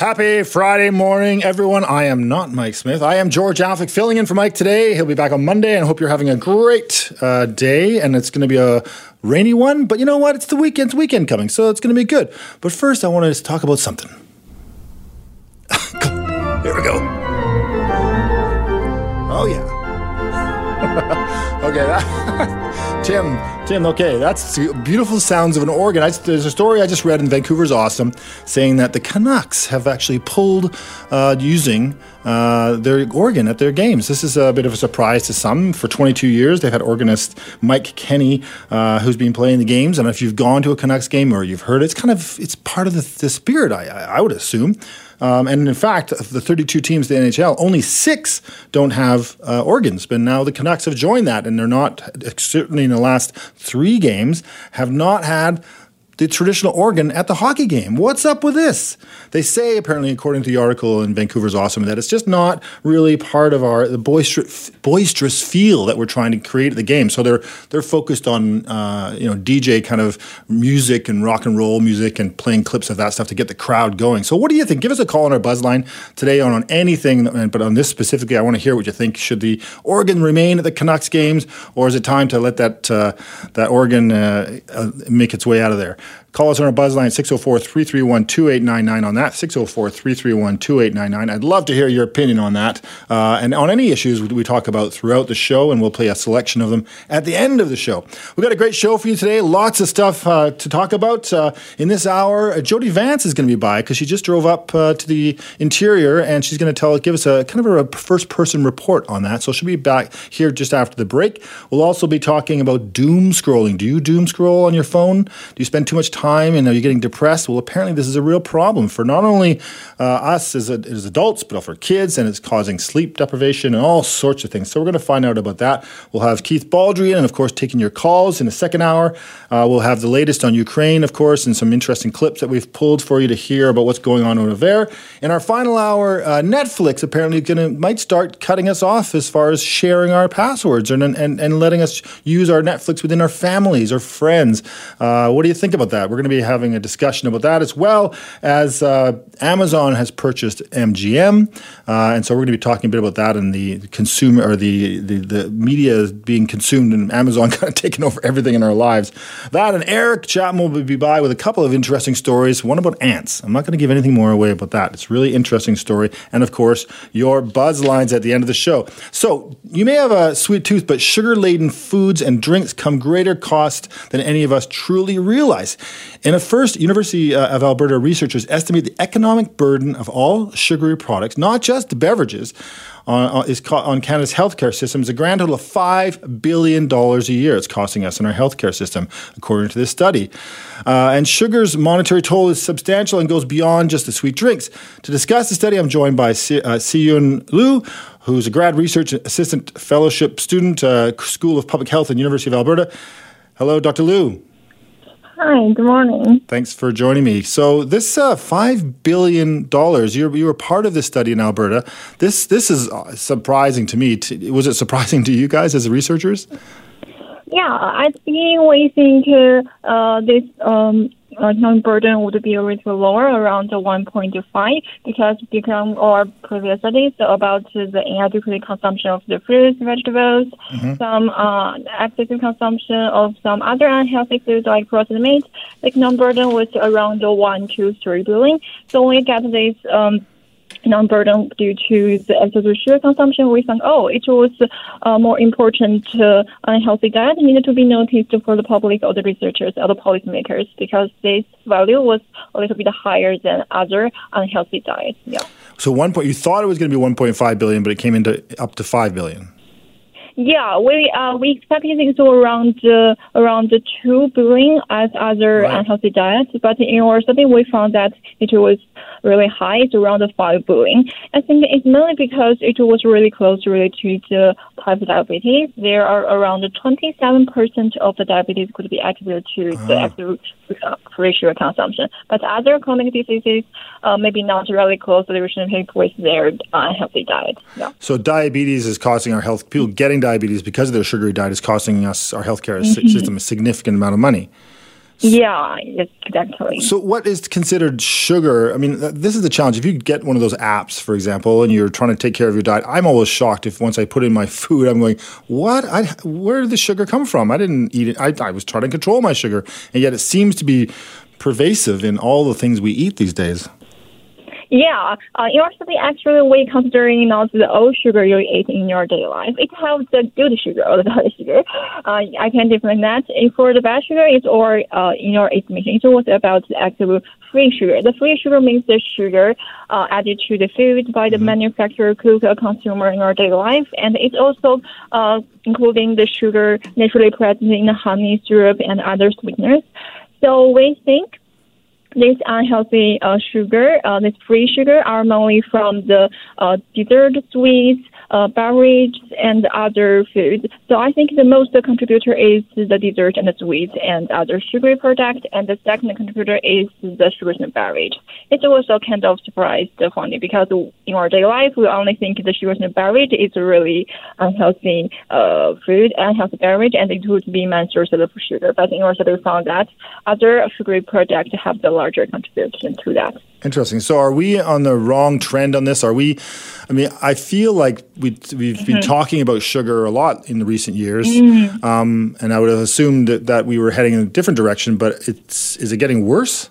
Happy Friday morning, everyone. I am not Mike Smith. I am George Affleck filling in for Mike today. He'll be back on Monday and I hope you're having a great uh, day and it's going to be a rainy one. But you know what? It's the weekend, it's weekend coming, so it's going to be good. But first, I want to talk about something. Here we go. Oh, yeah. okay, that, Tim, Tim, okay, that's beautiful sounds of an organ. I, there's a story I just read in Vancouver Is Awesome saying that the Canucks have actually pulled uh, using uh, their organ at their games. This is a bit of a surprise to some. For 22 years, they've had organist Mike Kenny, uh, who's been playing the games. And if you've gone to a Canucks game or you've heard it, it's kind of it's part of the, the spirit, I, I would assume. Um, and in fact, the 32 teams in the NHL, only six don't have uh, organs. But now the Canucks have joined that, and they're not, certainly in the last three games, have not had the traditional organ at the hockey game. What's up with this? They say, apparently, according to the article in Vancouver Is Awesome, that it's just not really part of our the boisterous, boisterous feel that we're trying to create at the game. So they're they're focused on uh, you know DJ kind of music and rock and roll music and playing clips of that stuff to get the crowd going. So what do you think? Give us a call on our buzz line today on, on anything, but on this specifically, I want to hear what you think. Should the organ remain at the Canucks games, or is it time to let that uh, that organ uh, uh make its way out of there? Call us on our buzz line 604 331 2899 on that. 604 331 2899. I'd love to hear your opinion on that uh, and on any issues we talk about throughout the show, and we'll play a selection of them at the end of the show. We've got a great show for you today. Lots of stuff uh, to talk about. Uh, in this hour, uh, Jody Vance is going to be by because she just drove up uh, to the interior and she's going to tell, give us a kind of a first person report on that. So she'll be back here just after the break. We'll also be talking about doom scrolling. Do you doom scroll on your phone? Do you spend too much time? time and are you getting depressed? Well, apparently this is a real problem for not only uh, us as, as adults, but for kids, and it's causing sleep deprivation and all sorts of things. So we're going to find out about that. We'll have Keith Baldrey and of course, taking your calls in the second hour. Uh, we'll have the latest on Ukraine, of course, and some interesting clips that we've pulled for you to hear about what's going on over there. In our final hour, uh, Netflix apparently to might start cutting us off as far as sharing our passwords and, and, and letting us use our Netflix within our families or friends. Uh, what do you think about that? We're going to be having a discussion about that as well as uh, Amazon has purchased MGM, uh, and so we're going to be talking a bit about that and the consumer or the, the the media being consumed and Amazon kind of taking over everything in our lives. That and Eric Chapman will be by with a couple of interesting stories. One about ants. I'm not going to give anything more away about that. It's a really interesting story, and of course your buzz lines at the end of the show. So you may have a sweet tooth, but sugar laden foods and drinks come greater cost than any of us truly realize. In a first, University uh, of Alberta researchers estimate the economic burden of all sugary products, not just beverages, on, is on Canada's healthcare system is a grand total of $5 billion a year it's costing us in our healthcare system, according to this study. Uh, and sugar's monetary toll is substantial and goes beyond just the sweet drinks. To discuss the study, I'm joined by uh, Liu, who's a grad research assistant fellowship student, uh, School of Public Health at University of Alberta. Hello, Dr. Liu. Hi, good morning. Thanks for joining me. So this uh, five billion dollars, you you were part of this study in Alberta. This this is uh, surprising to me. Was it surprising to you guys as researchers? Yeah, I think we think uh, this um, economic burden would be a little lower, around 1.5, because become our previous studies about the inadequate consumption of the fruits, vegetables, mm-hmm. some uh, excessive consumption of some other unhealthy foods like processed meat, the economic burden was around 1 to 3 billion. So when we get this um, non-burden due to the excessive sugar consumption, we found, oh, it was uh, more important uh, unhealthy diet needed to be noticed for the public or the researchers or the policymakers because this value was a little bit higher than other unhealthy diets. Yeah. So one point, you thought it was going to be 1.5 billion, but it came into up to 5 billion. Yeah, we uh, we expected things to around uh, around two billion as other right. unhealthy diets, but in our study we found that it was really high. It's around five billion. I think it's mainly because it was really close related to the type of diabetes. There are around 27% of the diabetes could be attributed to the ratio consumption. But other chronic diseases, uh, maybe not really closely related with their unhealthy diet. Yeah. So diabetes is costing our health. People getting diabetes because of their sugary diet is costing us our healthcare mm-hmm. system a significant amount of money. Yeah, exactly. So, what is considered sugar? I mean, this is the challenge. If you get one of those apps, for example, and you're trying to take care of your diet, I'm always shocked if once I put in my food, I'm going, "What? I, where did the sugar come from? I didn't eat it. I, I was trying to control my sugar, and yet it seems to be pervasive in all the things we eat these days." Yeah, uh, usually actually we considering not the old sugar you eat in your daily life. It has the good sugar or the bad sugar. Uh, I can define that. And for the bad sugar, it's all uh, in your estimation. It's also about the actual free sugar. The free sugar means the sugar uh, added to the food by the mm-hmm. manufacturer, cook, or consumer in our daily life, and it's also uh, including the sugar naturally present in the honey, syrup, and other sweeteners. So we think this unhealthy uh, sugar, uh, this free sugar, are mainly from the uh, dessert sweets, uh, beverage, and other foods. So I think the most contributor is the dessert and the sweets and other sugary products, and the second contributor is the sugars and beverage. It's also kind of surprised for me because in our daily life we only think the sugars and beverage is really unhealthy uh, food, unhealthy beverage, and it would be main source of sugar. But in our study we found that other sugary products have the larger contribution to that. Interesting. So, are we on the wrong trend on this? Are we? I mean, I feel like we we've mm-hmm. been talking about sugar a lot in the recent years, mm-hmm. um, and I would have assumed that, that we were heading in a different direction. But it's is it getting worse?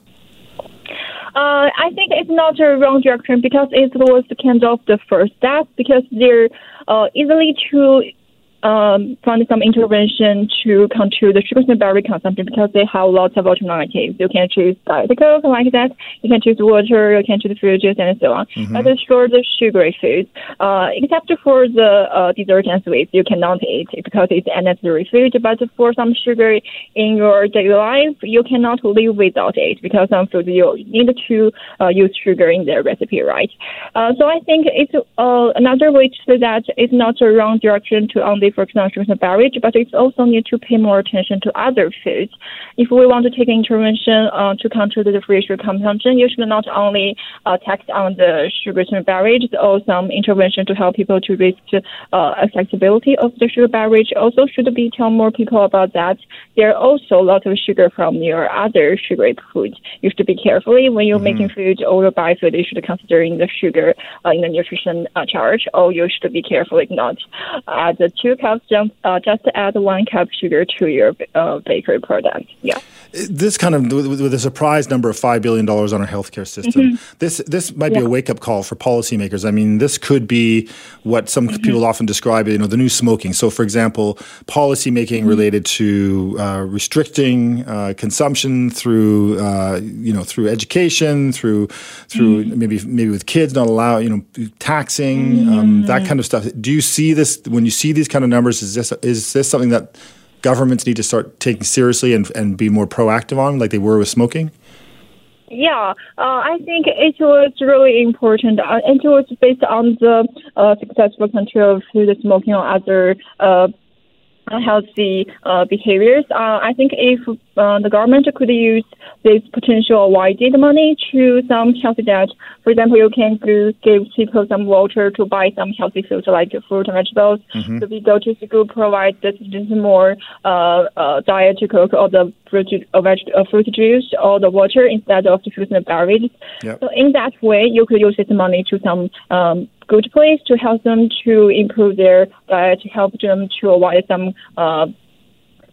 Uh, I think it's not a wrong direction because it was kind of the first step because they're uh, easily to um, find some intervention to control the sugar and berry consumption because they have lots of alternatives. You can choose diet coke like that. You can choose water. You can choose fruit juice and so on. Mm-hmm. But for the sugary foods, uh, except for the uh, dessert and sweets, you cannot eat because it's unnecessary food. But for some sugar in your daily life, you cannot live without it because some foods you need to uh, use sugar in their recipe, right? Uh, so I think it's uh, another way to say that it's not a wrong direction to only for example, the beverage, but it's also need to pay more attention to other foods. If we want to take intervention uh, to control the free sugar consumption, you should not only uh, tax on the sugar and beverage, or some intervention to help people to reach uh, accessibility of the sugar beverage. Also, should be tell more people about that. There are also a lot of sugar from your other sugary foods. You should be carefully when you're mm-hmm. making food or you buy food. You should consider the sugar uh, in the nutrition uh, charge, or you should be careful not add two cups just, uh, just add one cup sugar to your uh, bakery product. Yeah. This kind of with a surprise number of five billion dollars on our healthcare system. Mm-hmm. This this might yeah. be a wake up call for policymakers. I mean, this could be what some mm-hmm. people often describe, you know, the new smoking. So, for example, policy making mm-hmm. related to uh, restricting uh, consumption through uh, you know through education, through through mm-hmm. maybe maybe with kids not allow you know taxing um, that mm-hmm. kind of stuff. Do you see this when you see these kind of numbers? Is this is this something that governments need to start taking seriously and, and be more proactive on, like they were with smoking? Yeah, uh, I think it was really important. Uh, it was based on the uh, successful control of the smoking or other unhealthy uh, behaviors. Uh, I think if uh, the government could use this potential avoided money to some healthy debt, for example, you can go, give people some water to buy some healthy food like fruit and vegetables. Mm-hmm. So we go to school, provide the students more uh, uh, diet to cook or the fruit, uh, veg, uh, fruit juice or the water instead of the fruit and berries. Yep. So in that way, you could use this money to some um, good place to help them to improve their diet, to help them to avoid some uh,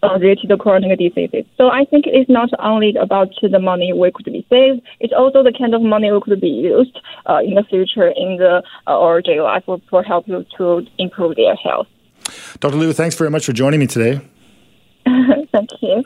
uh, related chronic diseases. So I think it's not only about the money we could be saved, it's also the kind of money we could be used uh, in the future in the uh, our daily life for, for help you to improve their health. Dr. Liu, thanks very much for joining me today. Thank you.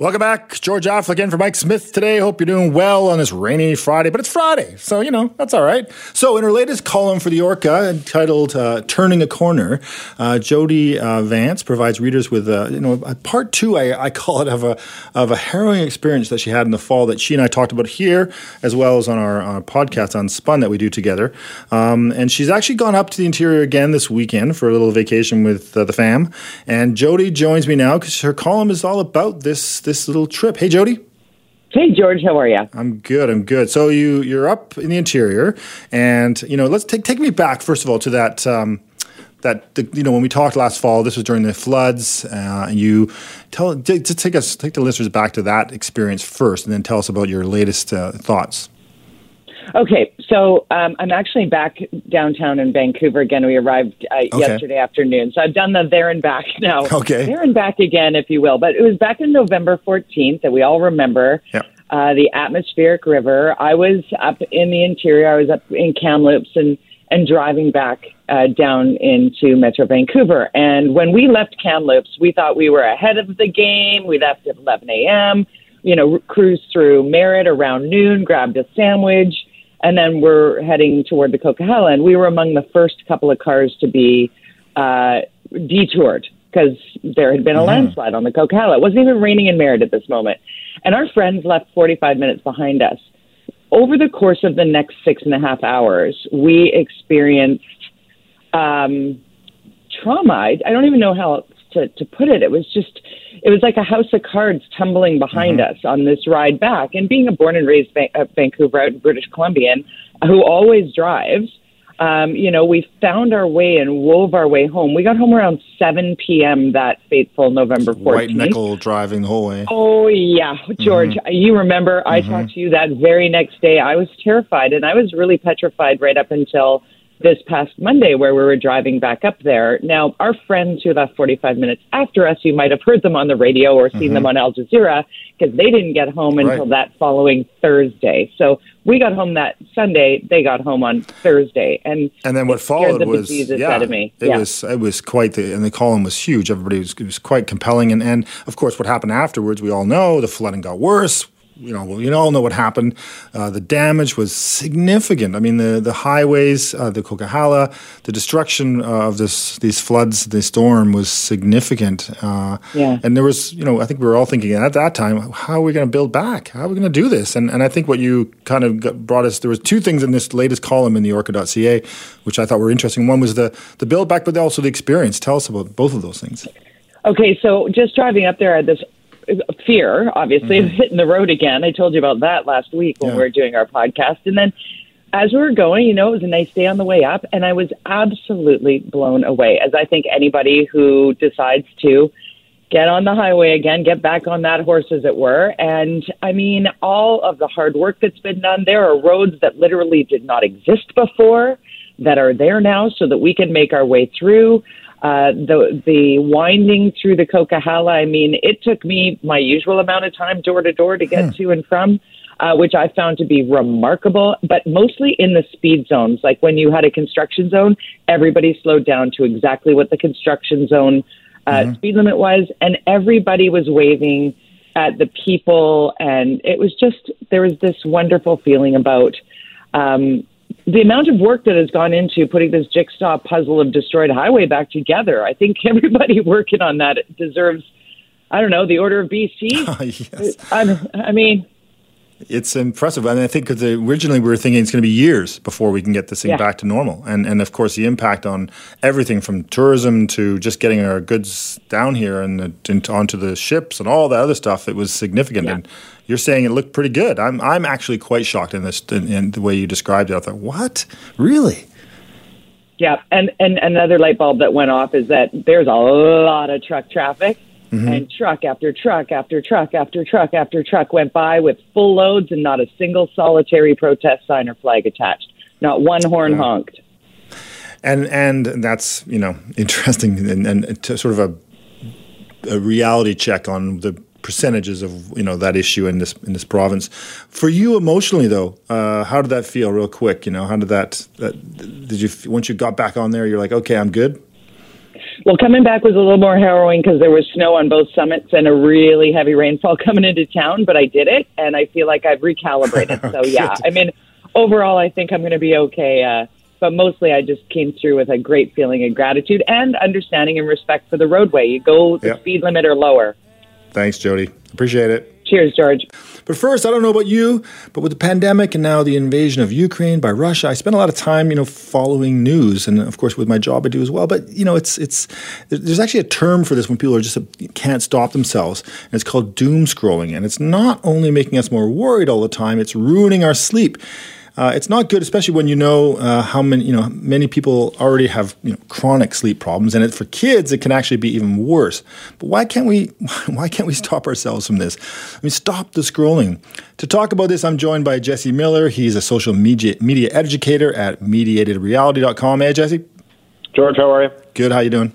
Welcome back. George Affleck again for Mike Smith today. Hope you're doing well on this rainy Friday, but it's Friday, so, you know, that's all right. So, in her latest column for the Orca entitled uh, Turning a Corner, uh, Jody uh, Vance provides readers with, you know, a part two, I, I, call it, of a, of a harrowing experience that she had in the fall that she and I talked about here, as well as on our, our podcast on Spun that we do together. Um, and she's actually gone up to the interior again this weekend for a little vacation with uh, the fam. And Jody joins me now because her column is all about this this little trip. Hey, Jody. Hey George, how are you? I'm good. I'm good. So you you're up in the interior, and you know, let's take take me back first of all to that um, that the, you know when we talked last fall, this was during the floods. Uh, and you tell just take us take the listeners back to that experience first, and then tell us about your latest uh, thoughts. Okay, so um, I'm actually back downtown in Vancouver again. We arrived uh, okay. yesterday afternoon, so I've done the there and back now. Okay, there and back again, if you will. But it was back in November 14th that we all remember. Yep. Uh, the atmospheric river. I was up in the interior. I was up in Kamloops and and driving back uh, down into Metro Vancouver. And when we left Kamloops, we thought we were ahead of the game. We left at 11 a.m. You know, cruised through Merritt around noon, grabbed a sandwich, and then we're heading toward the Coquihalla. And we were among the first couple of cars to be uh, detoured because there had been a mm-hmm. landslide on the Coquihalla. It wasn't even raining in Merritt at this moment. And our friends left 45 minutes behind us over the course of the next six and a half hours, we experienced um, trauma. I, I don't even know how to, to put it. It was just, it was like a house of cards tumbling behind mm-hmm. us on this ride back. And being a born and raised ba- uh, Vancouver out in British Columbian who always drives, um, you know, we found our way and wove our way home. We got home around 7 p.m. that fateful November 14th. White nickel driving the whole way. Oh, yeah. George, mm-hmm. you remember I mm-hmm. talked to you that very next day. I was terrified, and I was really petrified right up until this past Monday where we were driving back up there. Now, our friends who left 45 minutes after us, you might have heard them on the radio or seen mm-hmm. them on Al Jazeera because they didn't get home until right. that following Thursday. So we got home that Sunday. They got home on Thursday, and and then what followed was yeah, it yeah. was it was quite the and the column was huge. Everybody was it was quite compelling, and and of course what happened afterwards we all know the flooding got worse you know, well, you all know what happened. Uh, the damage was significant. I mean, the the highways, uh, the Coquihalla, the destruction of this these floods, the storm was significant. Uh, yeah. And there was, you know, I think we were all thinking at that time, how are we going to build back? How are we going to do this? And and I think what you kind of got, brought us there was two things in this latest column in the Orca.ca, which I thought were interesting. One was the the build back, but also the experience. Tell us about both of those things. Okay, so just driving up there, I had this fear, obviously, mm-hmm. of hitting the road again. I told you about that last week when yeah. we were doing our podcast. And then as we were going, you know, it was a nice day on the way up, and I was absolutely blown away, as I think anybody who decides to get on the highway again, get back on that horse, as it were. And I mean, all of the hard work that's been done. There are roads that literally did not exist before that are there now so that we can make our way through. Uh, the the winding through the Coquihalla, I mean, it took me my usual amount of time door to door to get hmm. to and from, uh, which I found to be remarkable. But mostly in the speed zones, like when you had a construction zone, everybody slowed down to exactly what the construction zone uh, mm-hmm. speed limit was, and everybody was waving at the people, and it was just there was this wonderful feeling about. Um, the amount of work that has gone into putting this jigsaw puzzle of destroyed highway back together, I think everybody working on that deserves, I don't know, the order of BC. yes. I, I mean, it's impressive, and I think because originally we were thinking it's going to be years before we can get this thing yeah. back to normal, and and of course the impact on everything from tourism to just getting our goods down here and, and onto the ships and all that other stuff. It was significant, yeah. and you're saying it looked pretty good. I'm I'm actually quite shocked in this in, in the way you described it. I thought, what, really? Yeah, and and another light bulb that went off is that there's a lot of truck traffic Mm-hmm. And truck after truck after truck after truck after truck went by with full loads and not a single solitary protest sign or flag attached. Not one horn yeah. honked. And and that's you know interesting and, and sort of a, a reality check on the percentages of you know that issue in this in this province. For you emotionally though, uh, how did that feel? Real quick, you know, how did that, that did you once you got back on there? You're like, okay, I'm good. Well, coming back was a little more harrowing because there was snow on both summits and a really heavy rainfall coming into town, but I did it and I feel like I've recalibrated. so, yeah, I mean, overall, I think I'm going to be okay. Uh, but mostly, I just came through with a great feeling of gratitude and understanding and respect for the roadway. You go the yep. speed limit or lower. Thanks, Jody. Appreciate it. Cheers, George. But first, I don't know about you, but with the pandemic and now the invasion of Ukraine by Russia, I spend a lot of time, you know, following news, and of course, with my job, I do as well. But you know, it's it's there's actually a term for this when people are just uh, can't stop themselves, and it's called doom scrolling, and it's not only making us more worried all the time; it's ruining our sleep. Uh, it's not good, especially when you know uh, how many you know many people already have you know chronic sleep problems, and it, for kids it can actually be even worse. But why can't we why can't we stop ourselves from this? I mean, stop the scrolling. To talk about this, I'm joined by Jesse Miller. He's a social media media educator at mediatedreality.com. Hey, Jesse. George, how are you? Good. How you doing?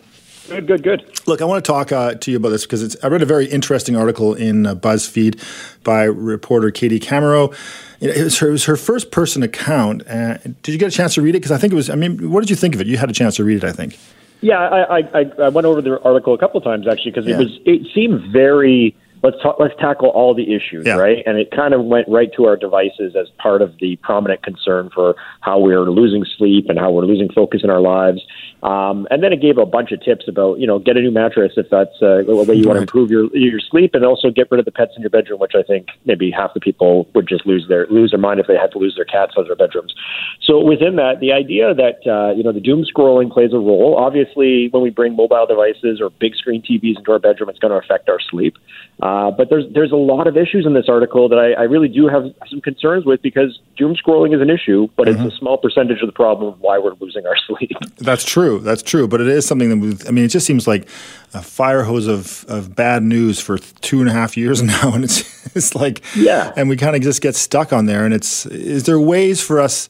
Good, good, good. Look, I want to talk uh, to you about this because I read a very interesting article in uh, BuzzFeed by reporter Katie Camero. It was her, it was her first person account. Uh, did you get a chance to read it? Because I think it was. I mean, what did you think of it? You had a chance to read it, I think. Yeah, I, I, I went over the article a couple of times actually because yeah. it was. It seemed very let's talk, let's tackle all the issues, yeah. right? And it kind of went right to our devices as part of the prominent concern for how we're losing sleep and how we're losing focus in our lives. Um, and then it gave a bunch of tips about, you know, get a new mattress if that's uh, the way you want to improve your your sleep, and also get rid of the pets in your bedroom, which I think maybe half the people would just lose their lose their mind if they had to lose their cats out of their bedrooms. So within that, the idea that uh, you know the doom scrolling plays a role. Obviously, when we bring mobile devices or big screen TVs into our bedroom, it's going to affect our sleep. Uh, but there's there's a lot of issues in this article that I, I really do have some concerns with because doom scrolling is an issue, but mm-hmm. it's a small percentage of the problem of why we're losing our sleep. That's true. That's true. But it is something that we, I mean, it just seems like a fire hose of, of bad news for two and a half years now, and it's it's like yeah, and we kind of just get stuck on there. And it's is there ways for us?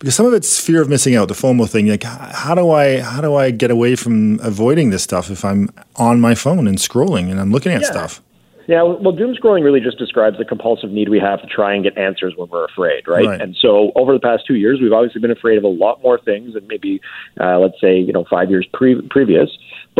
because some of it's fear of missing out, the FOMO thing. Like, how do I how do I get away from avoiding this stuff if I'm on my phone and scrolling and I'm looking at yeah. stuff? Yeah, well, doom scrolling really just describes the compulsive need we have to try and get answers when we're afraid, right? right. And so, over the past two years, we've obviously been afraid of a lot more things than maybe, uh, let's say, you know, five years pre- previous.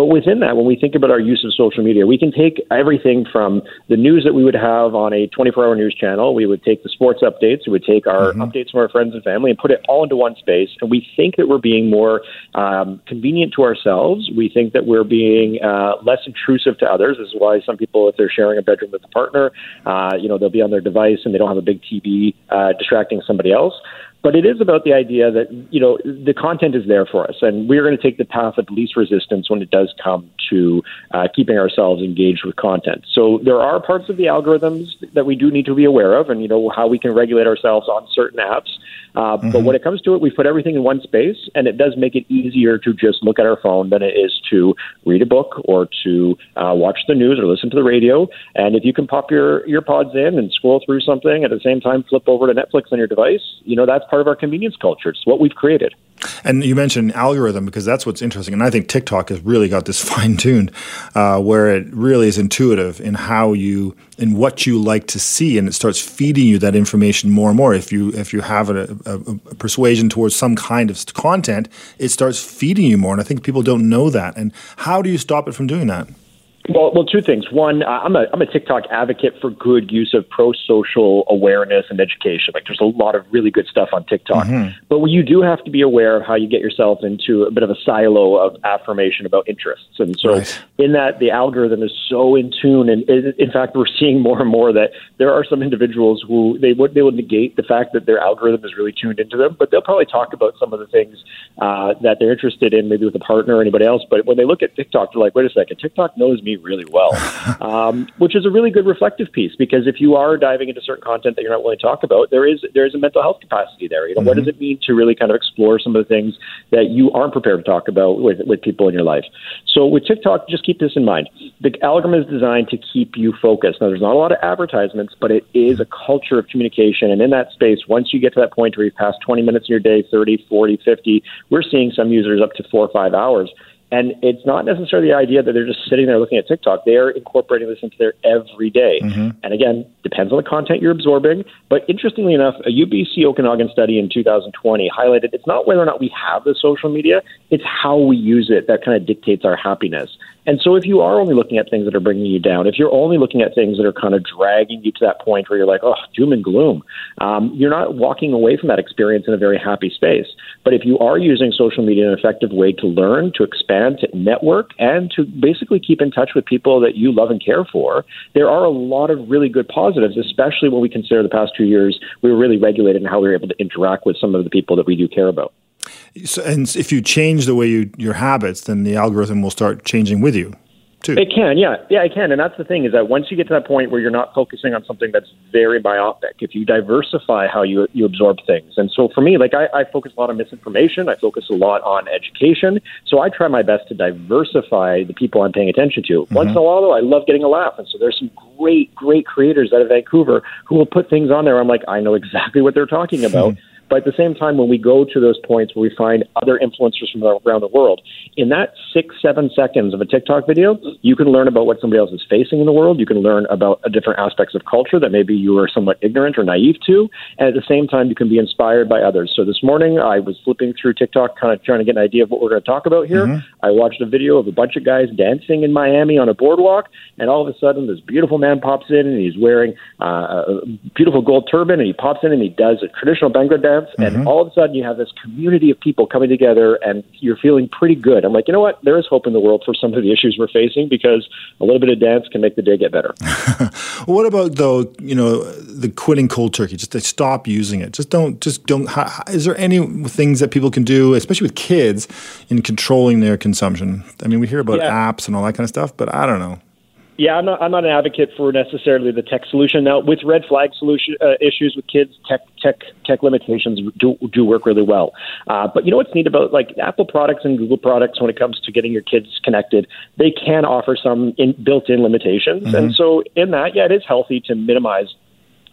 But within that, when we think about our use of social media, we can take everything from the news that we would have on a 24 hour news channel, we would take the sports updates, we would take our mm-hmm. updates from our friends and family and put it all into one space. And we think that we're being more um, convenient to ourselves. We think that we're being uh, less intrusive to others. This is why some people, if they're sharing a bedroom with a partner, uh, you know, they'll be on their device and they don't have a big TV uh, distracting somebody else. But it is about the idea that, you know, the content is there for us, and we're going to take the path of least resistance when it does come to uh, keeping ourselves engaged with content. So there are parts of the algorithms that we do need to be aware of, and, you know, how we can regulate ourselves on certain apps. Uh, mm-hmm. But when it comes to it, we put everything in one space, and it does make it easier to just look at our phone than it is to read a book or to uh, watch the news or listen to the radio. And if you can pop your your pods in and scroll through something at the same time, flip over to Netflix on your device, you know that's part of our convenience culture. It's what we've created. And you mentioned algorithm because that's what's interesting. And I think TikTok has really got this fine tuned uh, where it really is intuitive in how you, in what you like to see. And it starts feeding you that information more and more. If you, if you have a, a, a persuasion towards some kind of content, it starts feeding you more. And I think people don't know that. And how do you stop it from doing that? Well, well, two things. One, I'm a I'm a TikTok advocate for good use of pro social awareness and education. Like, there's a lot of really good stuff on TikTok, mm-hmm. but you do have to be aware of how you get yourself into a bit of a silo of affirmation about interests. And so, right. in that, the algorithm is so in tune. And in fact, we're seeing more and more that there are some individuals who they would they would negate the fact that their algorithm is really tuned into them, but they'll probably talk about some of the things uh, that they're interested in, maybe with a partner or anybody else. But when they look at TikTok, they're like, wait a second, TikTok knows me really well, um, which is a really good reflective piece because if you are diving into certain content that you're not willing to talk about, there is there is a mental health capacity there. You know, mm-hmm. what does it mean to really kind of explore some of the things that you aren't prepared to talk about with with people in your life? So with TikTok, just keep this in mind. The algorithm is designed to keep you focused. Now, there's not a lot of advertisements, but it is a culture of communication, and in that space, once you get to that point where you've passed 20 minutes in your day, 30, 40, 50, we're seeing some users up to four or five hours and it's not necessarily the idea that they're just sitting there looking at TikTok. They are incorporating this into their everyday. Mm-hmm. And again, depends on the content you're absorbing. But interestingly enough, a UBC Okanagan study in 2020 highlighted it's not whether or not we have the social media, it's how we use it that kind of dictates our happiness. And so if you are only looking at things that are bringing you down, if you're only looking at things that are kind of dragging you to that point where you're like, oh, doom and gloom, um, you're not walking away from that experience in a very happy space. But if you are using social media in an effective way to learn, to expand, to network, and to basically keep in touch with people that you love and care for, there are a lot of really good positives, especially when we consider the past two years we were really regulated in how we were able to interact with some of the people that we do care about. So, and if you change the way you your habits, then the algorithm will start changing with you. too. It can, yeah, yeah, it can, and that's the thing is that once you get to that point where you're not focusing on something that's very myopic, if you diversify how you you absorb things, and so for me, like I, I focus a lot on misinformation, I focus a lot on education, so I try my best to diversify the people I'm paying attention to. Mm-hmm. Once in a while, though, I love getting a laugh, and so there's some great, great creators out of Vancouver who will put things on there. I'm like, I know exactly what they're talking about. But at the same time, when we go to those points where we find other influencers from around the world, in that six, seven seconds of a TikTok video, you can learn about what somebody else is facing in the world. You can learn about different aspects of culture that maybe you are somewhat ignorant or naive to. And at the same time, you can be inspired by others. So this morning, I was flipping through TikTok, kind of trying to get an idea of what we're going to talk about here. Mm-hmm. I watched a video of a bunch of guys dancing in Miami on a boardwalk. And all of a sudden, this beautiful man pops in and he's wearing uh, a beautiful gold turban and he pops in and he does a traditional Bhangra dance, and mm-hmm. all of a sudden you have this community of people coming together, and you're feeling pretty good. I'm like, you know what? There is hope in the world for some of the issues we're facing because a little bit of dance can make the day get better. what about though? You know, the quitting cold turkey. Just to stop using it. Just don't. Just don't. How, is there any things that people can do, especially with kids, in controlling their consumption? I mean, we hear about yeah. apps and all that kind of stuff, but I don't know yeah, I'm not. I'm not an advocate for necessarily the tech solution. Now, with red flag solution uh, issues with kids, tech tech tech limitations do do work really well. Uh, but you know what's neat about like Apple products and Google products when it comes to getting your kids connected, they can offer some in, built-in limitations. Mm-hmm. And so, in that, yeah, it is healthy to minimize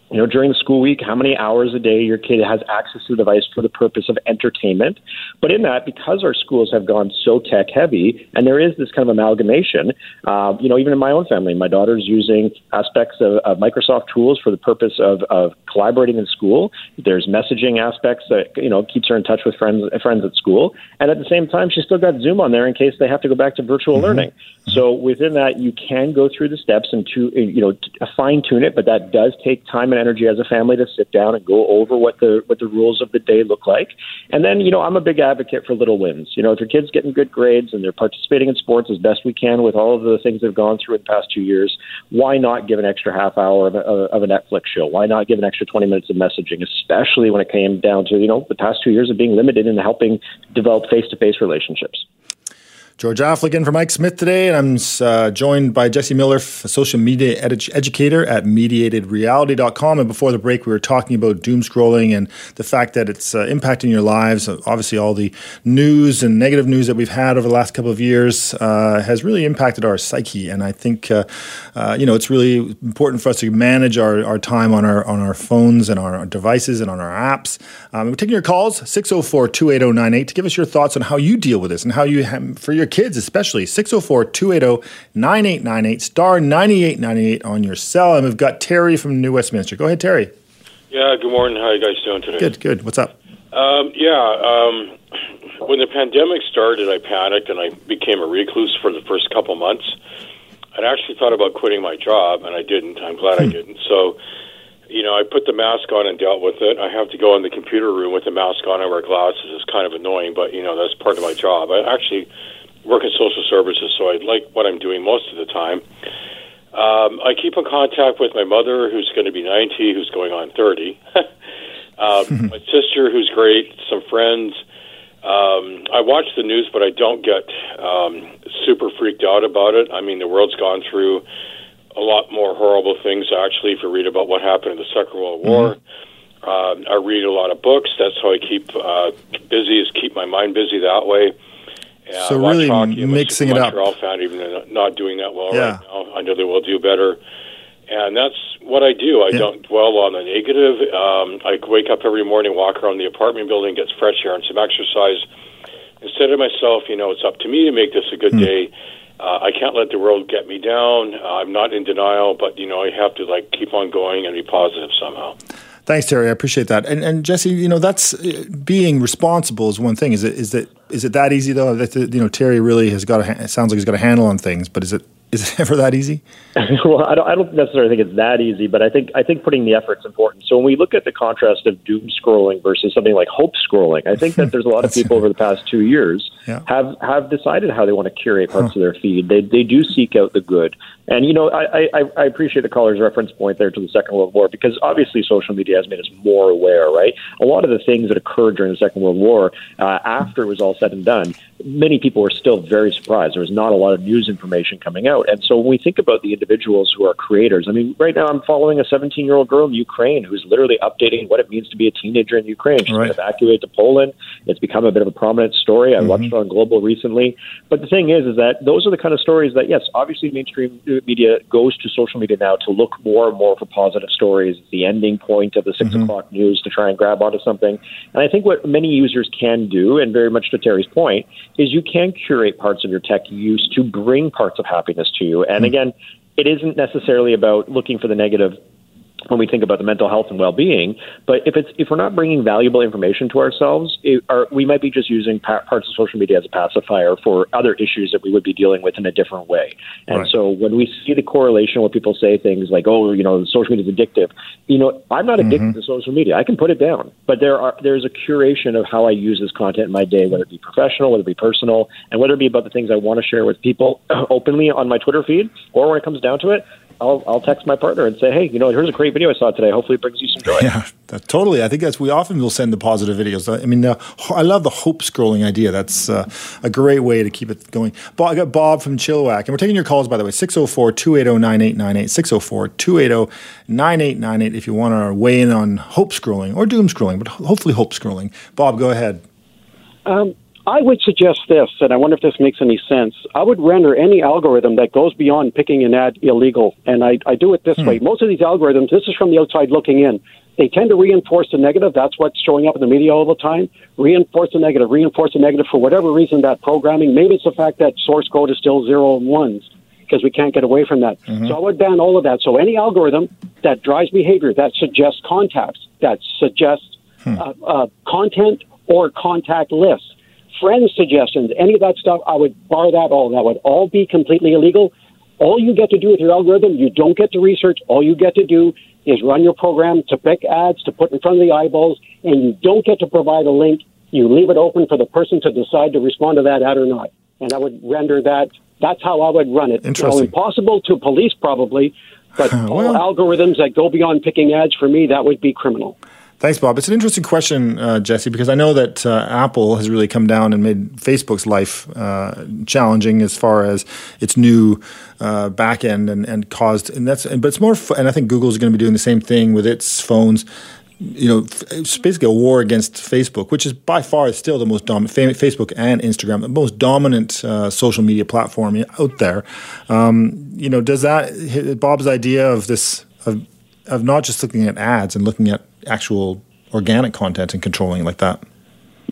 you know, during the school week, how many hours a day your kid has access to the device for the purpose of entertainment. But in that, because our schools have gone so tech heavy, and there is this kind of amalgamation, uh, you know, even in my own family, my daughter's using aspects of, of Microsoft tools for the purpose of, of collaborating in school. There's messaging aspects that, you know, keeps her in touch with friends, friends at school. And at the same time, she's still got Zoom on there in case they have to go back to virtual mm-hmm. learning. So within that, you can go through the steps and to, you know, fine tune it, but that does take time and energy as a family to sit down and go over what the what the rules of the day look like. And then, you know, I'm a big advocate for little wins. You know, if your kid's getting good grades and they're participating in sports as best we can with all of the things they've gone through in the past two years, why not give an extra half hour of a, of a Netflix show? Why not give an extra 20 minutes of messaging, especially when it came down to, you know, the past two years of being limited in helping develop face to face relationships? George Affleck for Mike Smith today, and I'm uh, joined by Jesse Miller, a social media edu- educator at mediatedreality.com. And before the break, we were talking about doom scrolling and the fact that it's uh, impacting your lives. Obviously, all the news and negative news that we've had over the last couple of years uh, has really impacted our psyche. And I think, uh, uh, you know, it's really important for us to manage our, our time on our on our phones and our devices and on our apps. Um, we're taking your calls, 604 280 98, to give us your thoughts on how you deal with this and how you, have, for your kids especially. 604 280 9898, star 9898 on your cell. And we've got Terry from New Westminster. Go ahead, Terry. Yeah, good morning. How are you guys doing today? Good, good. What's up? Um, yeah, um, when the pandemic started, I panicked and I became a recluse for the first couple months. I'd actually thought about quitting my job, and I didn't. I'm glad hmm. I didn't. So, you know, I put the mask on and dealt with it. I have to go in the computer room with the mask on. I wear glasses. It's kind of annoying, but you know that's part of my job. I actually work in social services, so I like what I'm doing most of the time. Um, I keep in contact with my mother, who's going to be 90, who's going on 30. um, my sister, who's great, some friends. Um, I watch the news, but I don't get um, super freaked out about it. I mean, the world's gone through a lot more horrible things, actually, if you read about what happened in the Second World War. Mm-hmm. Uh, I read a lot of books. That's how I keep uh, busy, is keep my mind busy that way. Yeah, so really hockey. mixing it up. Montreal fan, even not doing that well yeah. right now. I know they will do better, and that's what I do. I yeah. don't dwell on the negative. Um, I wake up every morning, walk around the apartment building, get fresh air and some exercise. Instead of myself, you know, it's up to me to make this a good mm. day. Uh, I can't let the world get me down. Uh, I'm not in denial, but you know, I have to like keep on going and be positive somehow. Thanks, Terry. I appreciate that. And and Jesse, you know, that's uh, being responsible is one thing. Is it is it that easy though? That you know, Terry really has got a. Sounds like he's got a handle on things, but is it is it ever that easy? well, I don't, I don't necessarily think it's that easy, but I think I think putting the effort's important. So when we look at the contrast of doom scrolling versus something like hope scrolling, I think that there's a lot of people over the past two years yeah. have have decided how they want to curate parts huh. of their feed. They they do seek out the good. And you know, I, I, I appreciate the caller's reference point there to the Second World War because obviously social media has made us more aware, right? A lot of the things that occurred during the Second World War, uh, after it was all said and done, many people were still very surprised. There was not a lot of news information coming out. And so when we think about the individuals who are creators, I mean, right now I'm following a 17 year old girl in Ukraine who's literally updating what it means to be a teenager in Ukraine. She's right. been evacuated to Poland. It's become a bit of a prominent story. I mm-hmm. watched it on Global recently. But the thing is, is that those are the kind of stories that, yes, obviously mainstream media goes to social media now to look more and more for positive stories. The ending point of the 6 mm-hmm. o'clock news to try and grab onto something. And I think what many users can do, and very much to Terry's point, is you can curate parts of your tech use to bring parts of happiness to you. And mm-hmm. again, it isn't necessarily about looking for the negative when we think about the mental health and well-being. But if it's if we're not bringing valuable information to ourselves, it, our, we might be just using pa- parts of social media as a pacifier for other issues that we would be dealing with in a different way. And right. so when we see the correlation where people say things like, "Oh, you know, social media is addictive," you know, I'm not addicted mm-hmm. to social media. I can put it down, but there are there's a curation of how I use this content in my day, whether it be professional, whether it be personal, and whether it be about the things I want to share with people openly on my Twitter feed, or when it comes down to it, I'll, I'll text my partner and say, hey, you know, here's a great video I saw today. Hopefully, it brings you some joy. Yeah, that, totally. I think that's we often will send the positive videos. I mean, uh, I love the hope scrolling idea. That's uh, a great way to keep it going. Bob, I got Bob from Chilliwack, and we're taking your calls by the way 604 280 9898 604 280 9898 if you want to weigh in on hope scrolling or doom scrolling, but hopefully hope scrolling. Bob, go ahead. Um, I would suggest this, and I wonder if this makes any sense. I would render any algorithm that goes beyond picking an ad illegal, and I, I do it this hmm. way. Most of these algorithms, this is from the outside looking in, they tend to reinforce the negative. That's what's showing up in the media all the time. Reinforce the negative, reinforce the negative for whatever reason that programming. Maybe it's the fact that source code is still zero and ones because we can't get away from that. Mm-hmm. So I would ban all of that. So any algorithm that drives behavior, that suggests contacts, that suggests hmm. uh, uh, content or contact lists, friends' suggestions, any of that stuff, I would bar that all. That would all be completely illegal. All you get to do with your algorithm, you don't get to research. All you get to do is run your program to pick ads to put in front of the eyeballs, and you don't get to provide a link. You leave it open for the person to decide to respond to that ad or not. And I would render that. That's how I would run it. Interesting. Impossible to police probably, but well, all algorithms that go beyond picking ads for me, that would be criminal. Thanks, Bob. It's an interesting question, uh, Jesse, because I know that uh, Apple has really come down and made Facebook's life uh, challenging as far as its new uh, back end and, and caused, and that's, but it's more, and I think Google's going to be doing the same thing with its phones. You know, it's basically a war against Facebook, which is by far still the most dominant, Facebook and Instagram, the most dominant uh, social media platform out there. Um, you know, does that, Bob's idea of this, of, of not just looking at ads and looking at actual organic content and controlling like that?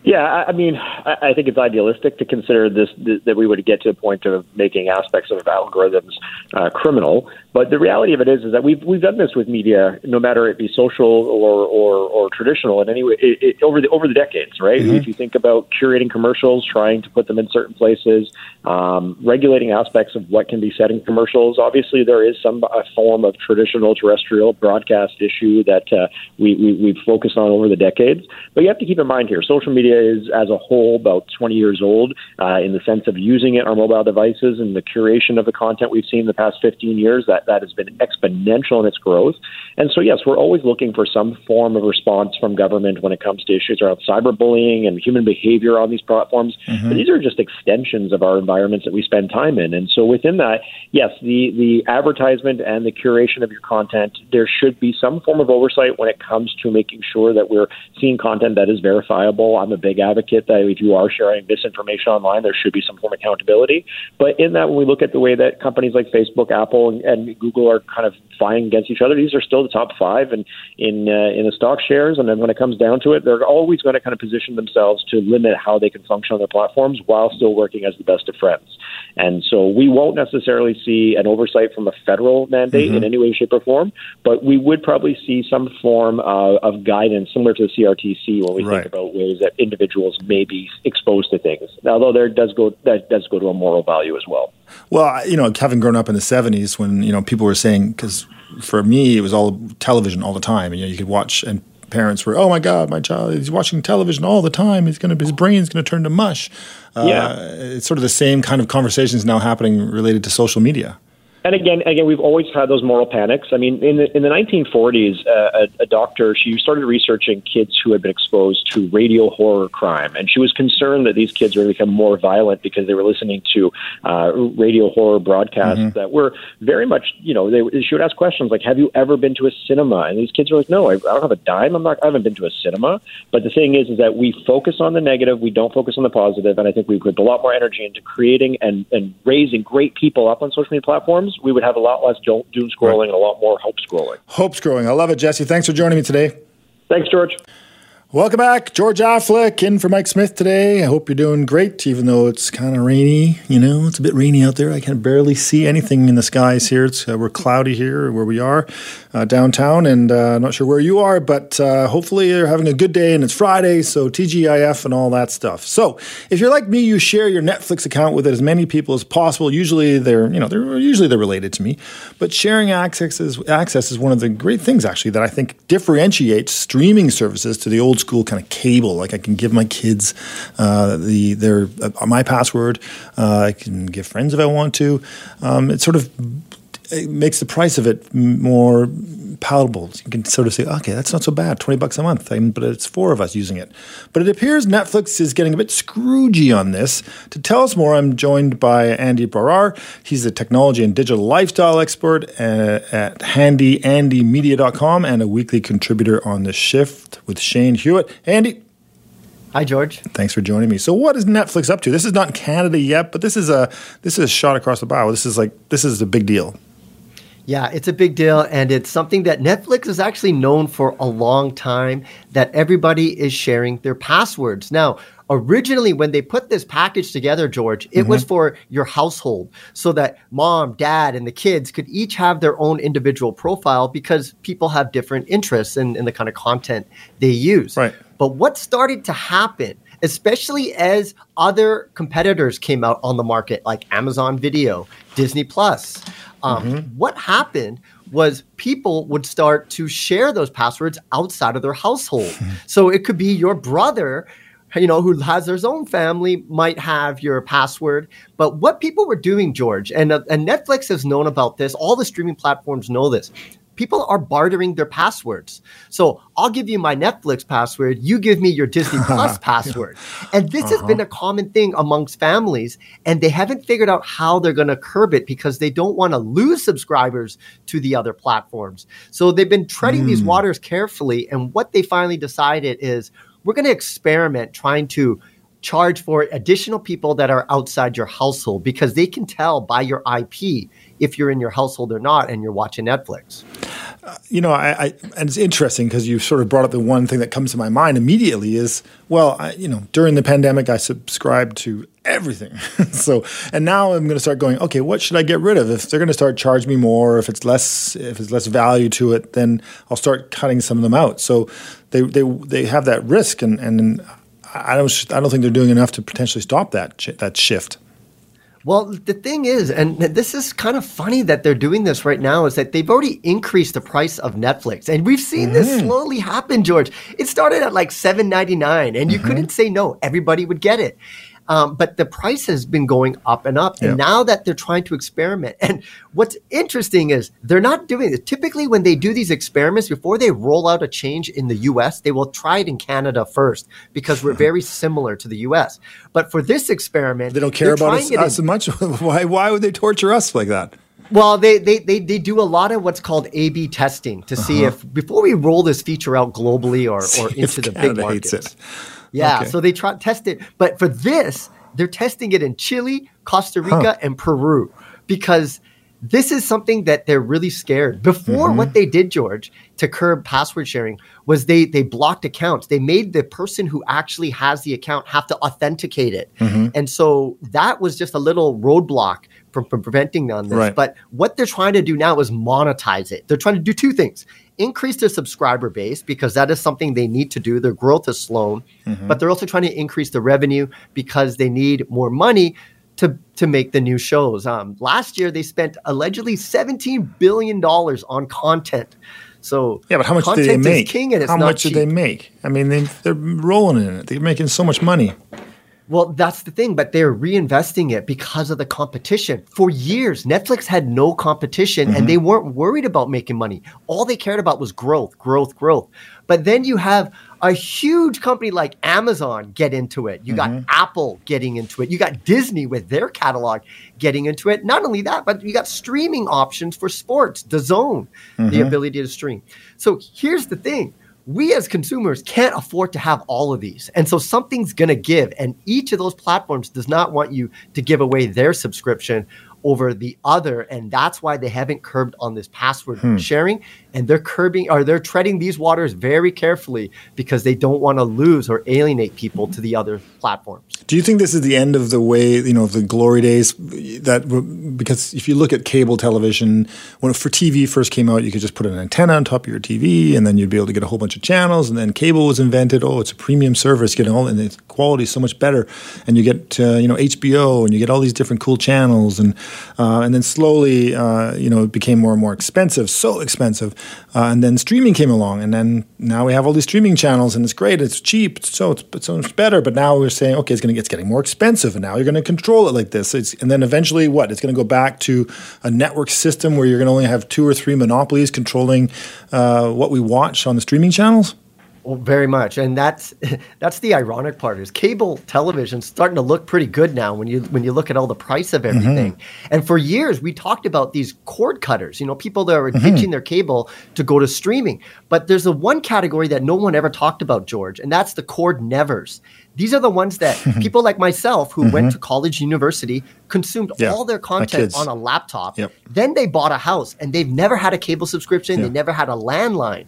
Yeah, I mean, I think it's idealistic to consider this that we would get to a point of making aspects of algorithms uh, criminal. But the reality of it is, is that we've we've done this with media, no matter it be social or or, or traditional, in any way, it, it, over the over the decades, right? Mm-hmm. If you think about curating commercials, trying to put them in certain places, um, regulating aspects of what can be said in commercials. Obviously, there is some form of traditional terrestrial broadcast issue that uh, we, we we've focused on over the decades. But you have to keep in mind here, social media is as a whole about 20 years old uh, in the sense of using it on mobile devices and the curation of the content we've seen in the past 15 years. That that has been exponential in its growth. And so, yes, we're always looking for some form of response from government when it comes to issues around cyberbullying and human behavior on these platforms. Mm-hmm. But these are just extensions of our environments that we spend time in. And so, within that, yes, the, the advertisement and the curation of your content, there should be some form of oversight when it comes to making sure that we're seeing content that is verifiable. I'm a big advocate that if you are sharing misinformation online, there should be some form of accountability. But in that, when we look at the way that companies like Facebook, Apple, and, and Google are kind of fighting against each other, these are still the top five in in uh, in the stock shares. And then when it comes down to it, they're always going to kind of position themselves to limit how they can function on their platforms while still working as the best of friends. And so we won't necessarily see an oversight from a federal mandate mm-hmm. in any way, shape, or form, but we would probably see some form uh, of guidance similar to the CRTC when we right. think about ways that individuals may be exposed to things. Although there does go that does go to a moral value as well. Well, you know, having grown up in the '70s, when you know people were saying because for me, it was all television all the time. And, you know, you could watch, and parents were, "Oh my God, my child is watching television all the time. He's to his brain's going to turn to mush." Uh, yeah, it's sort of the same kind of conversations now happening related to social media. And again, again, we've always had those moral panics. I mean, in the in the 1940s, uh, a, a doctor she started researching kids who had been exposed to radio horror crime, and she was concerned that these kids were going become more violent because they were listening to uh, radio horror broadcasts mm-hmm. that were very much, you know, they she would ask questions like, "Have you ever been to a cinema?" And these kids were like, "No, I, I don't have a dime. I'm not. I haven't been to a cinema." But the thing is, is that we focus on the negative, we don't focus on the positive, and I think we put a lot more energy into creating and and raising great people up on social media platforms we would have a lot less doom scrolling right. and a lot more hope scrolling. Hope scrolling. I love it, Jesse. Thanks for joining me today. Thanks, George. Welcome back, George Affleck in for Mike Smith today. I hope you're doing great, even though it's kind of rainy. You know, it's a bit rainy out there. I can barely see anything in the skies here. It's, uh, we're cloudy here where we are uh, downtown, and uh, not sure where you are, but uh, hopefully you're having a good day. And it's Friday, so TGIF and all that stuff. So if you're like me, you share your Netflix account with as many people as possible. Usually they're, you know, they're usually they're related to me, but sharing access is access is one of the great things actually that I think differentiates streaming services to the old school kind of cable. Like I can give my kids uh, the their uh, my password. Uh, I can give friends if I want to. Um, it sort of it makes the price of it more palatable. You can sort of say, okay, that's not so bad, 20 bucks a month, but it's four of us using it. But it appears Netflix is getting a bit scroogey on this. To tell us more, I'm joined by Andy Baryer. He's a technology and digital lifestyle expert uh, at handyandymedia.com and a weekly contributor on The Shift with Shane Hewitt. Andy, Hi, George. Thanks for joining me. So, what is Netflix up to? This is not in Canada yet, but this is a this is a shot across the bow. This is like this is a big deal. Yeah, it's a big deal. And it's something that Netflix is actually known for a long time that everybody is sharing their passwords. Now, originally, when they put this package together, George, it mm-hmm. was for your household so that mom, dad, and the kids could each have their own individual profile because people have different interests in, in the kind of content they use. Right. But what started to happen especially as other competitors came out on the market like Amazon Video, Disney Plus, um, mm-hmm. What happened was people would start to share those passwords outside of their household. so it could be your brother you know, who has their own family might have your password. But what people were doing, George, and, uh, and Netflix has known about this, all the streaming platforms know this people are bartering their passwords. So I'll give you my Netflix password, you give me your Disney Plus password. And this uh-huh. has been uh-huh. a common thing amongst families, and they haven't figured out how they're going to curb it because they don't want to lose subscribers to the other platforms. So they've been treading mm. these hmm. waters carefully, and what they finally decided is we're going to experiment trying to charge for additional people that are outside your household because they can tell by your IP if you're in your household or not and you're watching Netflix. You know, I, I, and it's interesting because you sort of brought up the one thing that comes to my mind immediately is, well, I, you know, during the pandemic, I subscribed to everything. so, and now I'm going to start going, okay, what should I get rid of? If they're going to start charging me more, if it's less, if it's less value to it, then I'll start cutting some of them out. So they, they, they have that risk and, and I don't, I don't think they're doing enough to potentially stop that, that shift. Well, the thing is, and this is kind of funny that they're doing this right now, is that they've already increased the price of Netflix, and we've seen mm-hmm. this slowly happen. George, it started at like seven ninety nine, and you mm-hmm. couldn't say no; everybody would get it. Um, but the price has been going up and up. And now that they're trying to experiment, and what's interesting is they're not doing it. Typically, when they do these experiments, before they roll out a change in the US, they will try it in Canada first because we're very similar to the US. But for this experiment, they don't care about us, us much. why, why would they torture us like that? Well, they, they, they, they do a lot of what's called A B testing to see uh-huh. if before we roll this feature out globally or, or into the Canada big markets. Yeah, okay. so they try test it, but for this, they're testing it in Chile, Costa Rica, huh. and Peru because this is something that they're really scared. Before mm-hmm. what they did, George, to curb password sharing was they they blocked accounts. They made the person who actually has the account have to authenticate it. Mm-hmm. And so that was just a little roadblock from, from preventing on this. Right. But what they're trying to do now is monetize it. They're trying to do two things increase their subscriber base because that is something they need to do. Their growth is slow, mm-hmm. but they're also trying to increase the revenue because they need more money to to make the new shows. Um, last year they spent allegedly seventeen billion dollars on content. So yeah, but how much did they make? how much cheap. did they make? I mean, they, they're rolling in it. They're making so much money. Well, that's the thing, but they're reinvesting it because of the competition. For years, Netflix had no competition mm-hmm. and they weren't worried about making money. All they cared about was growth, growth, growth. But then you have a huge company like Amazon get into it. You mm-hmm. got Apple getting into it. You got Disney with their catalog getting into it. Not only that, but you got streaming options for sports, DAZN, mm-hmm. the ability to stream. So here's the thing we as consumers can't afford to have all of these. And so something's going to give. And each of those platforms does not want you to give away their subscription over the other. And that's why they haven't curbed on this password hmm. sharing. And they're curbing or they're treading these waters very carefully because they don't want to lose or alienate people to the other platforms. Do you think this is the end of the way, you know, the glory days? That because if you look at cable television, when for TV first came out, you could just put an antenna on top of your TV, and then you'd be able to get a whole bunch of channels. And then cable was invented. Oh, it's a premium service, getting all, and the quality is so much better. And you get, uh, you know, HBO, and you get all these different cool channels, and uh, and then slowly, uh, you know, it became more and more expensive, so expensive. Uh, and then streaming came along, and then now we have all these streaming channels, and it's great, it's cheap, so it's, so much better. But now we're saying, okay, it's going to it's getting more expensive, and now you're going to control it like this. It's, and then eventually, what? It's going to go back to a network system where you're going to only have two or three monopolies controlling uh, what we watch on the streaming channels. Well, very much, and that's that's the ironic part is cable television starting to look pretty good now when you when you look at all the price of everything. Mm-hmm. And for years we talked about these cord cutters, you know, people that are mm-hmm. ditching their cable to go to streaming. But there's a one category that no one ever talked about, George, and that's the cord nevers. These are the ones that people like myself who mm-hmm. went to college, university, consumed yeah, all their content on a laptop. Yep. Then they bought a house and they've never had a cable subscription. Yeah. They never had a landline.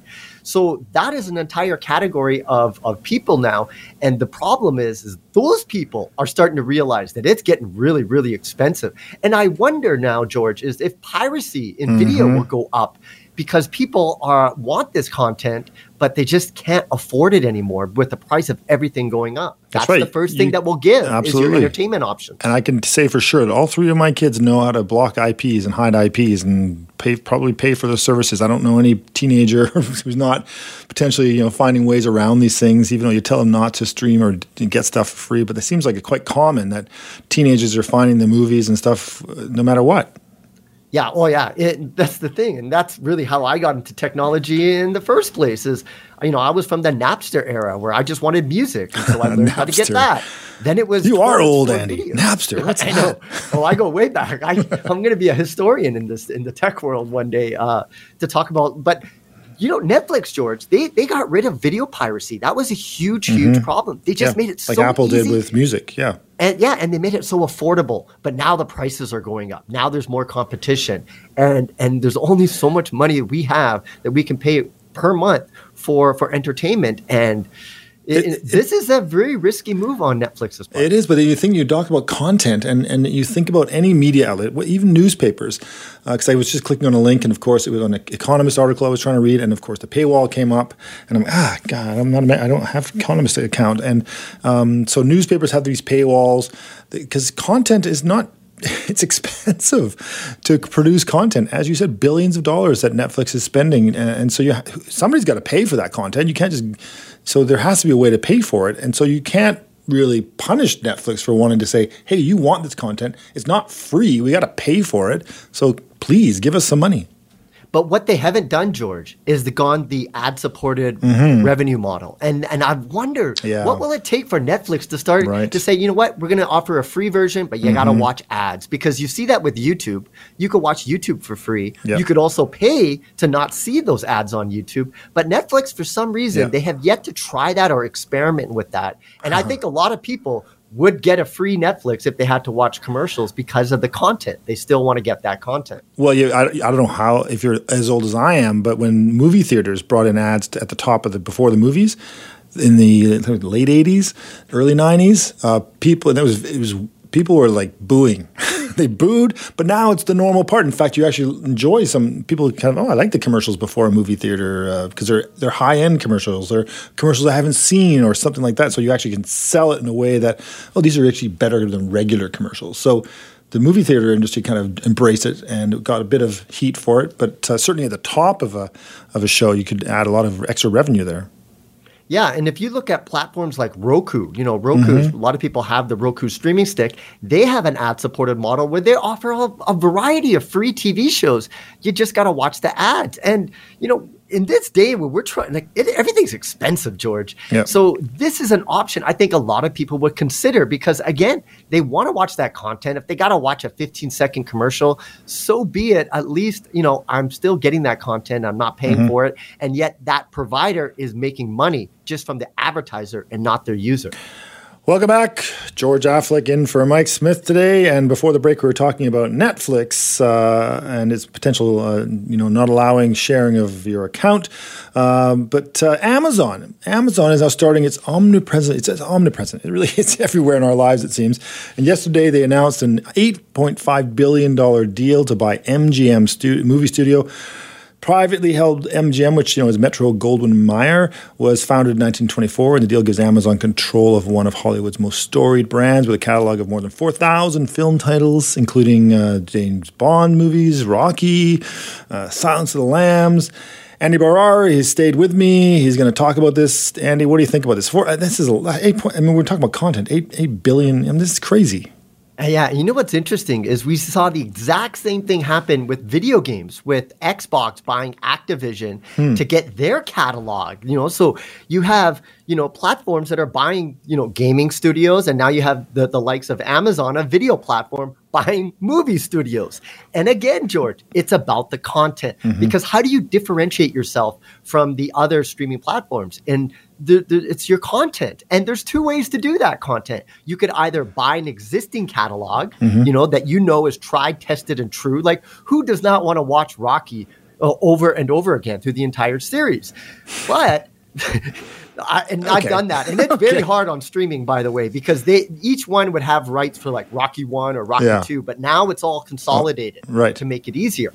So that is an entire category of, of people now. And the problem is, is those people are starting to realize that it's getting really, really expensive. And I wonder now, George, is if piracy in mm-hmm. video will go up because people are want this content, but they just can't afford it anymore with the price of everything going up. That's, That's right. the first you, thing that will give absolutely. is your entertainment options. And I can say for sure that all three of my kids know how to block IPs and hide IPs and pay probably pay for the services. I don't know any teenager who's not potentially you know finding ways around these things, even though you tell them not to stream or get stuff for free. But it seems like it's quite common that teenagers are finding the movies and stuff uh, no matter what. Yeah, oh yeah, it, that's the thing, and that's really how I got into technology in the first place. Is you know I was from the Napster era where I just wanted music, and so I learned how to get that. Then it was you are old, Andy. Video. Napster, what's I know. oh, I go way back. I, I'm going to be a historian in this in the tech world one day uh, to talk about, but you know, Netflix, George, they they got rid of video piracy. That was a huge, huge mm-hmm. problem. They just yeah. made it so much. like so Apple easy. did with music. Yeah. And yeah, and they made it so affordable. But now the prices are going up. Now there's more competition. And and there's only so much money we have that we can pay per month for for entertainment. And it, it, this is a very risky move on Netflix's part. It is, but you think you talk about content and, and you think about any media outlet, even newspapers, because uh, I was just clicking on a link, and of course it was an Economist article I was trying to read, and of course the paywall came up, and I'm like, ah God, I'm not a, I don't have an Economist account, and um, so newspapers have these paywalls because content is not it's expensive to produce content. As you said, billions of dollars that Netflix is spending, and, so you somebody's got to pay for that content. You can't just so there has to be a way to pay for it. And so you can't really punish Netflix for wanting to say, hey, you want this content. It's not free. We got to pay for it. So please give us some money. But what they haven't done, George, is the gone the ad supported mm-hmm. revenue model. And and I wonder yeah. what will it take for Netflix to start right. to say, you know what, we're gonna offer a free version, but you mm-hmm. gotta watch ads. Because you see that with YouTube. You could watch YouTube for free. Yep. You could also pay to not see those ads on YouTube. But Netflix, for some reason, yep. they have yet to try that or experiment with that. And uh-huh. I think a lot of people would get a free Netflix if they had to watch commercials because of the content. They still want to get that content. Well, you, I, I don't know how if you're as old as I am, but when movie theaters brought in ads at the top of the before the movies in the late '80s, early '90s, uh, people and it was it was people were like booing. they booed, but now it's the normal part. In fact, you actually enjoy some people kind of, oh, I like the commercials before a movie theater because uh, they're they're high end commercials. They're commercials I haven't seen or something like that. So you actually can sell it in a way that, oh, these are actually better than regular commercials. So the movie theater industry kind of embraced it and got a bit of heat for it. But uh, certainly at the top of a of a show, you could add a lot of extra revenue there. Yeah, and if you look at platforms like Roku, you know, Roku, mm-hmm. a lot of people have the Roku streaming stick. They have an ad supported model where they offer a, a variety of free TV shows. You just got to watch the ads. And, you know, in this day where we're trying, like it, everything's expensive, George. Yep. So this is an option I think a lot of people would consider because again, they want to watch that content. If they got to watch a 15 second commercial, so be it. At least you know I'm still getting that content. I'm not paying mm-hmm. for it, and yet that provider is making money just from the advertiser and not their user. Welcome back. George Affleck in for Mike Smith today. And before the break, we were talking about Netflix uh, and its potential, uh, you know, not allowing sharing of your account. Um, but uh, Amazon, Amazon is now starting its omnipresent. It's, it's omnipresent. It really is everywhere in our lives, it seems. And yesterday, they announced an $8.5 billion deal to buy MGM stu- movie studio Privately held MGM, which you know is Metro Goldwyn Mayer, was founded in 1924, and the deal gives Amazon control of one of Hollywood's most storied brands with a catalog of more than 4,000 film titles, including uh, James Bond movies, Rocky, uh, Silence of the Lambs. Andy Baryer, he's stayed with me. He's going to talk about this. Andy, what do you think about this? Uh, this is eight. Point, I mean, we're talking about content. Eight eight billion. I mean, this is crazy. Yeah, you know what's interesting is we saw the exact same thing happen with video games, with Xbox buying Activision hmm. to get their catalog. You know, so you have you know platforms that are buying you know gaming studios, and now you have the the likes of Amazon, a video platform, buying movie studios. And again, George, it's about the content mm-hmm. because how do you differentiate yourself from the other streaming platforms? And the, the, it's your content. And there's two ways to do that content. You could either buy an existing catalog, mm-hmm. you know, that you know is tried, tested, and true. Like, who does not want to watch Rocky uh, over and over again through the entire series? But I, and okay. I've done that, and it's very okay. hard on streaming, by the way, because they each one would have rights for like Rocky One or Rocky yeah. Two, but now it's all consolidated oh, right. to make it easier.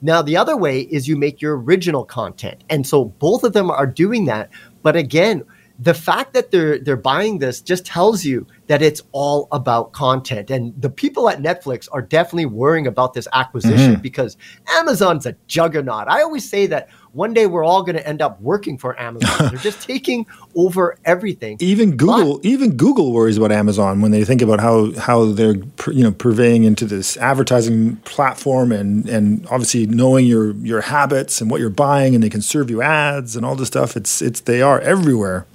Now, the other way is you make your original content, and so both of them are doing that. But again, the fact that they're they're buying this just tells you that it's all about content and the people at Netflix are definitely worrying about this acquisition mm-hmm. because Amazon's a juggernaut. I always say that one day we're all going to end up working for Amazon. They're just taking over everything. Even Google, but, even Google worries about Amazon when they think about how how they're you know purveying into this advertising platform and and obviously knowing your your habits and what you're buying and they can serve you ads and all this stuff. It's it's they are everywhere.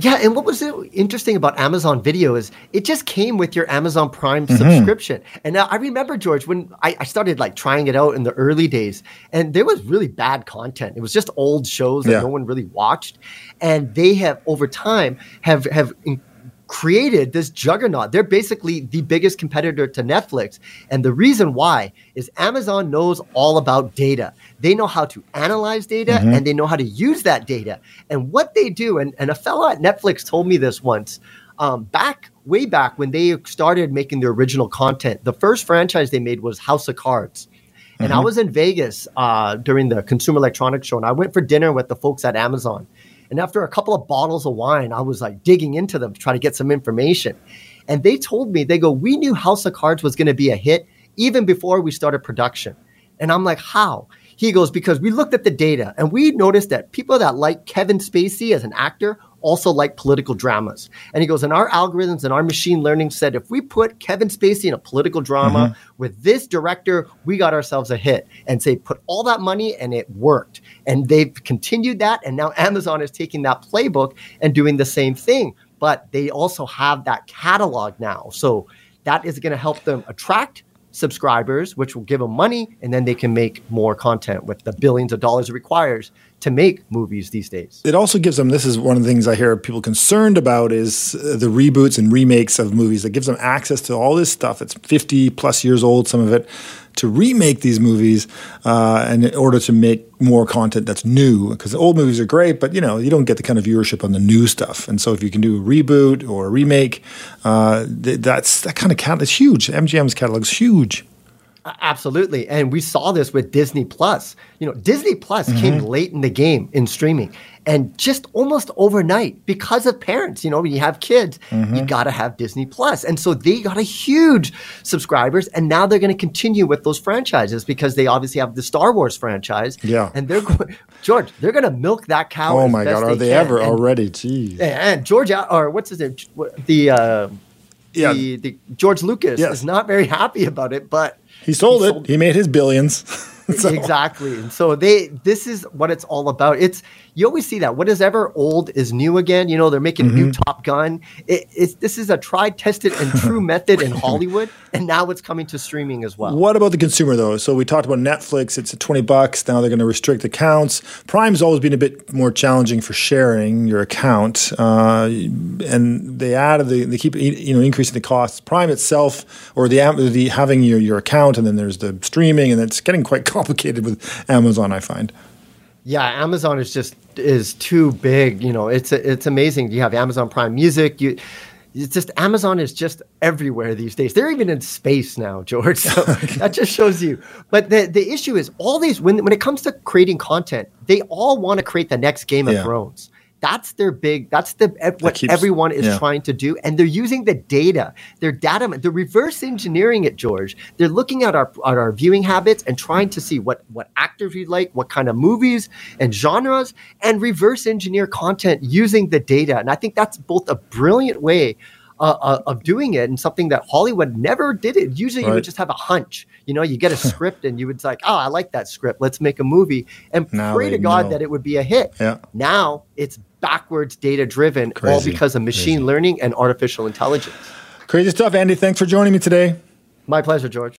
Yeah, and what was interesting about Amazon Video is it just came with your Amazon Prime mm-hmm. subscription. And now I remember George when I, I, started like trying it out in the early days, and there was really bad content. It was just old shows that yeah. no one really watched, and they have over time have have created this juggernaut. They're basically the biggest competitor to Netflix. And the reason why is Amazon knows all about data. They know how to analyze data mm-hmm. and they know how to use that data. And what they do, and, and a fellow at Netflix told me this once. Um, back way back when they started making their original content, the first franchise they made was House of Cards. And mm-hmm. I was in Vegas uh, during the Consumer Electronics Show, and I went for dinner with the folks at Amazon. And after a couple of bottles of wine, I was like digging into them to try to get some information. And they told me, they go, We knew House of Cards was going to be a hit even before we started production. And I'm like, How? He goes, Because we looked at the data and we noticed that people that like Kevin Spacey as an actor also like political dramas. And he goes, and our algorithms and our machine learning said if we put Kevin Spacey in a political drama mm-hmm. with this director, we got ourselves a hit. And say, put all that money and it worked. And they've continued that. And now Amazon is taking that playbook and doing the same thing. But they also have that catalog now. So that is going to help them attract subscribers, which will give them money, and then they can make more content with the billions of dollars it requires to make movies these days. It also gives them this is one of the things I hear people concerned about is uh, the reboots and remakes of movies. that gives them access to all this stuff. It's 50 plus years old, some of it, to remake these movies uh, in order to make more content that's new. Because old movies are great, but you know you don't get the kind of viewership on the new stuff. And so if you can do a reboot or a remake, uh, that's that kind of cat is huge. MGM's catalog is huge. Absolutely. And we saw this with Disney Plus. You know, Disney Plus mm-hmm. came late in the game in streaming and just almost overnight because of parents. You know, when you have kids, mm-hmm. you got to have Disney Plus. And so they got a huge subscribers. And now they're going to continue with those franchises because they obviously have the Star Wars franchise. Yeah. And they're going, George, they're going to milk that cow. Oh my God. Are they, they ever and, already? Jeez. And George, or what's his name? The, uh, yeah. the, the George Lucas yes. is not very happy about it, but he sold he it. Sold he made his billions. so. Exactly. And so they this is what it's all about. It's you always see that what is ever old is new again. You know, they're making mm-hmm. a new Top Gun. It, it's this is a tried, tested, and true method in Hollywood, and now it's coming to streaming as well. What about the consumer though? So we talked about Netflix. It's at twenty bucks now. They're going to restrict accounts. Prime's always been a bit more challenging for sharing your account, uh, and they added the, they keep you know increasing the costs. Prime itself, or the the having your your account, and then there's the streaming, and it's getting quite complicated with Amazon. I find. Yeah, Amazon is just is too big. You know, it's it's amazing. You have Amazon Prime Music. You, it's just Amazon is just everywhere these days. They're even in space now, George. So that just shows you. But the the issue is all these when when it comes to creating content, they all want to create the next Game of yeah. Thrones. That's their big. That's the what keeps, everyone is yeah. trying to do, and they're using the data. Their data. They're reverse engineering it, George. They're looking at our at our viewing habits and trying to see what what actors we like, what kind of movies and genres, and reverse engineer content using the data. And I think that's both a brilliant way uh, uh, of doing it and something that Hollywood never did it. Usually right. you would just have a hunch. You know, you get a script and you would like, oh, I like that script. Let's make a movie and now pray to God know. that it would be a hit. Yeah. Now it's backwards data driven, all because of machine Crazy. learning and artificial intelligence. Crazy stuff, Andy. Thanks for joining me today. My pleasure, George.